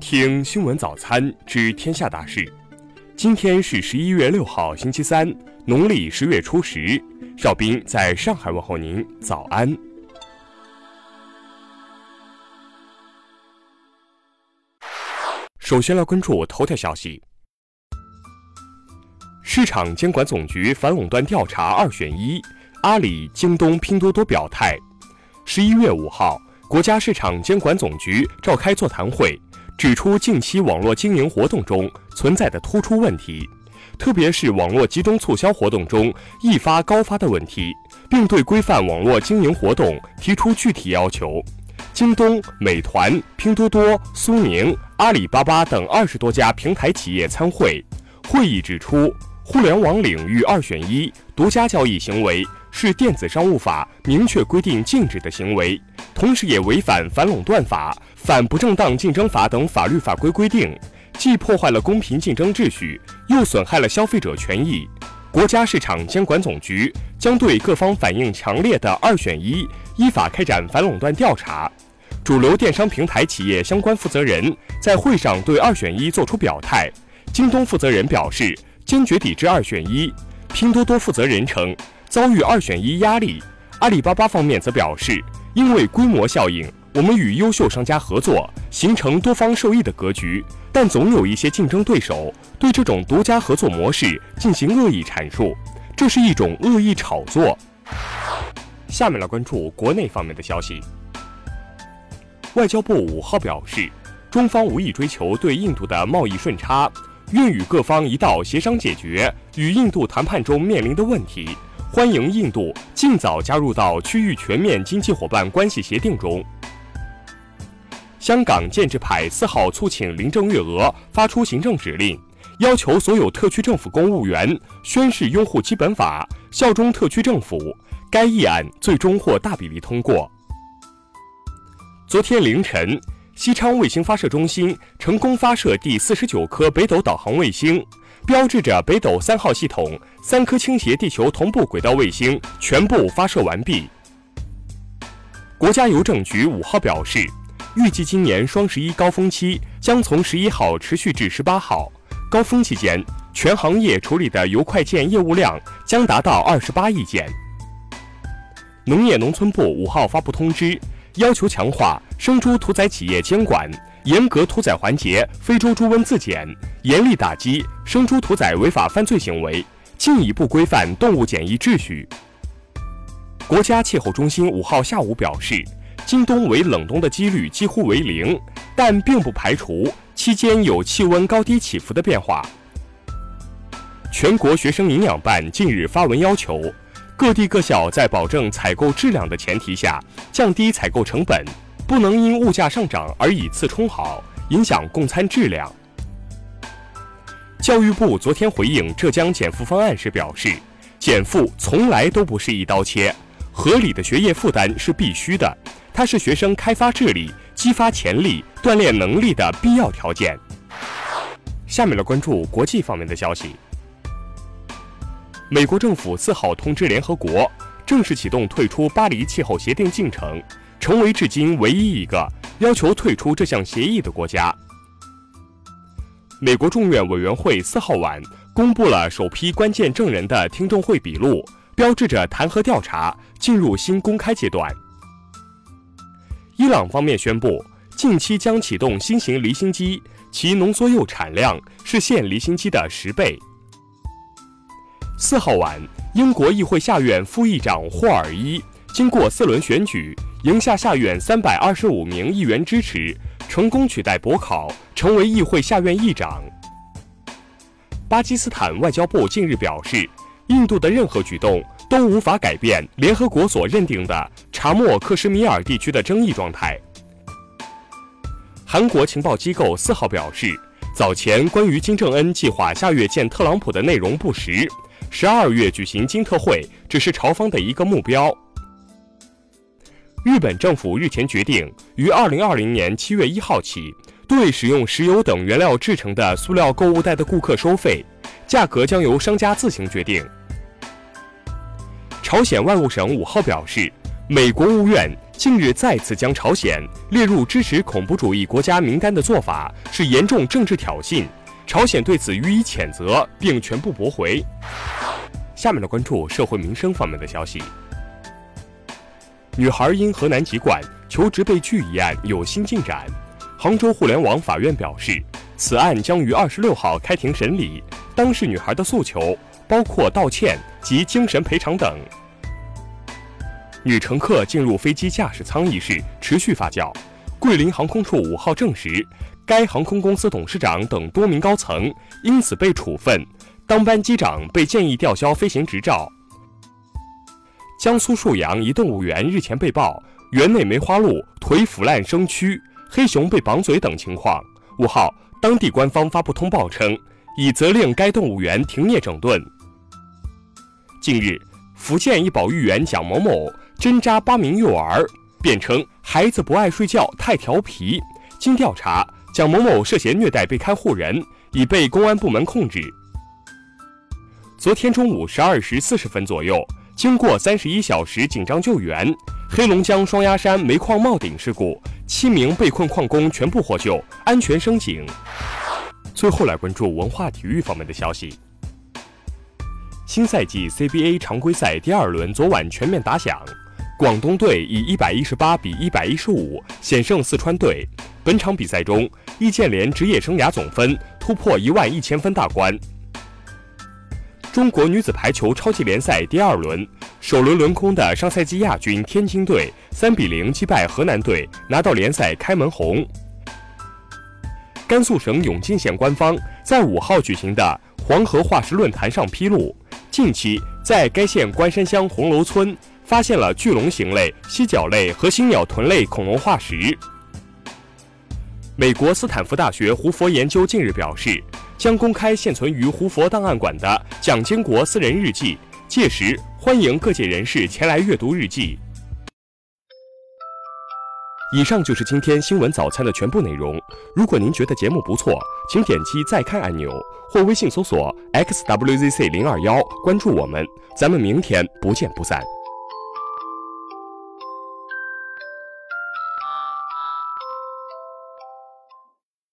听新闻早餐知天下大事。今天是十一月六号，星期三，农历十月初十。邵兵在上海问候您，早安。首先来关注头条消息：市场监管总局反垄断调查二选一，阿里、京东、拼多多表态。十一月五号，国家市场监管总局召开座谈会。指出近期网络经营活动中存在的突出问题，特别是网络集中促销活动中易发高发的问题，并对规范网络经营活动提出具体要求。京东、美团、拼多多、苏宁、阿里巴巴等二十多家平台企业参会。会议指出，互联网领域二选一、独家交易行为是电子商务法明确规定禁止的行为，同时也违反反垄断法。反不正当竞争法等法律法规规定，既破坏了公平竞争秩序，又损害了消费者权益。国家市场监管总局将对各方反映强烈的“二选一”依法开展反垄断调查。主流电商平台企业相关负责人在会上对“二选一”作出表态。京东负责人表示坚决抵制“二选一”，拼多多负责人称遭遇“二选一”压力。阿里巴巴方面则表示，因为规模效应。我们与优秀商家合作，形成多方受益的格局，但总有一些竞争对手对这种独家合作模式进行恶意阐述，这是一种恶意炒作。下面来关注国内方面的消息。外交部五号表示，中方无意追求对印度的贸易顺差，愿与各方一道协商解决与印度谈判中面临的问题，欢迎印度尽早加入到区域全面经济伙伴关系协定中。香港建制派四号促请林郑月娥发出行政指令，要求所有特区政府公务员宣誓拥护基本法、效忠特区政府。该议案最终获大比例通过。昨天凌晨，西昌卫星发射中心成功发射第四十九颗北斗导航卫星，标志着北斗三号系统三颗倾斜地球同步轨道卫星全部发射完毕。国家邮政局五号表示。预计今年双十一高峰期将从十一号持续至十八号。高峰期间，全行业处理的邮快件业务量将达到二十八亿件。农业农村部五号发布通知，要求强化生猪屠宰企业监管，严格屠宰环节非洲猪瘟自检，严厉打击生猪屠宰违法犯罪行为，进一步规范动物检疫秩序。国家气候中心五号下午表示。今冬为冷冬的几率几乎为零，但并不排除期间有气温高低起伏的变化。全国学生营养办近日发文要求，各地各校在保证采购质量的前提下，降低采购成本，不能因物价上涨而以次充好，影响供餐质量。教育部昨天回应浙江减负方案时表示，减负从来都不是一刀切，合理的学业负担是必须的。它是学生开发智力、激发潜力、锻炼能力的必要条件。下面来关注国际方面的消息。美国政府四号通知联合国，正式启动退出巴黎气候协定进程，成为至今唯一一个要求退出这项协议的国家。美国众院委员会四号晚公布了首批关键证人的听证会笔录，标志着弹劾调查进入新公开阶段。伊朗方面宣布，近期将启动新型离心机，其浓缩铀产量是现离心机的十倍。四号晚，英国议会下院副议长霍尔伊经过四轮选举，赢下下院三百二十五名议员支持，成功取代博考，成为议会下院议长。巴基斯坦外交部近日表示，印度的任何举动。都无法改变联合国所认定的查莫克什米尔地区的争议状态。韩国情报机构四号表示，早前关于金正恩计划下月见特朗普的内容不实，十二月举行金特会只是朝方的一个目标。日本政府日前决定，于二零二零年七月一号起，对使用石油等原料制成的塑料购物袋的顾客收费，价格将由商家自行决定。朝鲜外务省五号表示，美国务院近日再次将朝鲜列入支持恐怖主义国家名单的做法是严重政治挑衅，朝鲜对此予以谴责，并全部驳回。下面来关注社会民生方面的消息。女孩因河南籍贯求职被拒一案有新进展，杭州互联网法院表示，此案将于二十六号开庭审理。当事女孩的诉求包括道歉及精神赔偿等。女乘客进入飞机驾驶舱一事持续发酵，桂林航空处五号证实，该航空公司董事长等多名高层因此被处分，当班机长被建议吊销飞行执照。江苏沭阳一动物园日前被曝园内梅花鹿腿腐烂生蛆、黑熊被绑嘴等情况。五号，当地官方发布通报称，已责令该动物园停业整顿。近日，福建一保育员蒋某某针扎八名幼儿，辩称孩子不爱睡觉、太调皮。经调查，蒋某某涉嫌虐待被看护人，已被公安部门控制。昨天中午十二时四十分左右。经过三十一小时紧张救援，黑龙江双鸭山煤矿冒顶事故，七名被困矿工全部获救，安全升井。最后来关注文化体育方面的消息。新赛季 CBA 常规赛第二轮昨晚全面打响，广东队以一百一十八比一百一十五险胜四川队。本场比赛中，易建联职业生涯总分突破一万一千分大关。中国女子排球超级联赛第二轮首轮轮空的上赛季亚军天津队三比零击败河南队，拿到联赛开门红。甘肃省永靖县官方在五号举行的黄河化石论坛上披露，近期在该县关山乡红楼村发现了巨龙形类、犀角类和星鸟臀类恐龙化石。美国斯坦福大学胡佛研究近日表示。将公开现存于胡佛档案馆的蒋经国私人日记，届时欢迎各界人士前来阅读日记。以上就是今天新闻早餐的全部内容。如果您觉得节目不错，请点击再看按钮或微信搜索 xwzc 零二幺关注我们。咱们明天不见不散。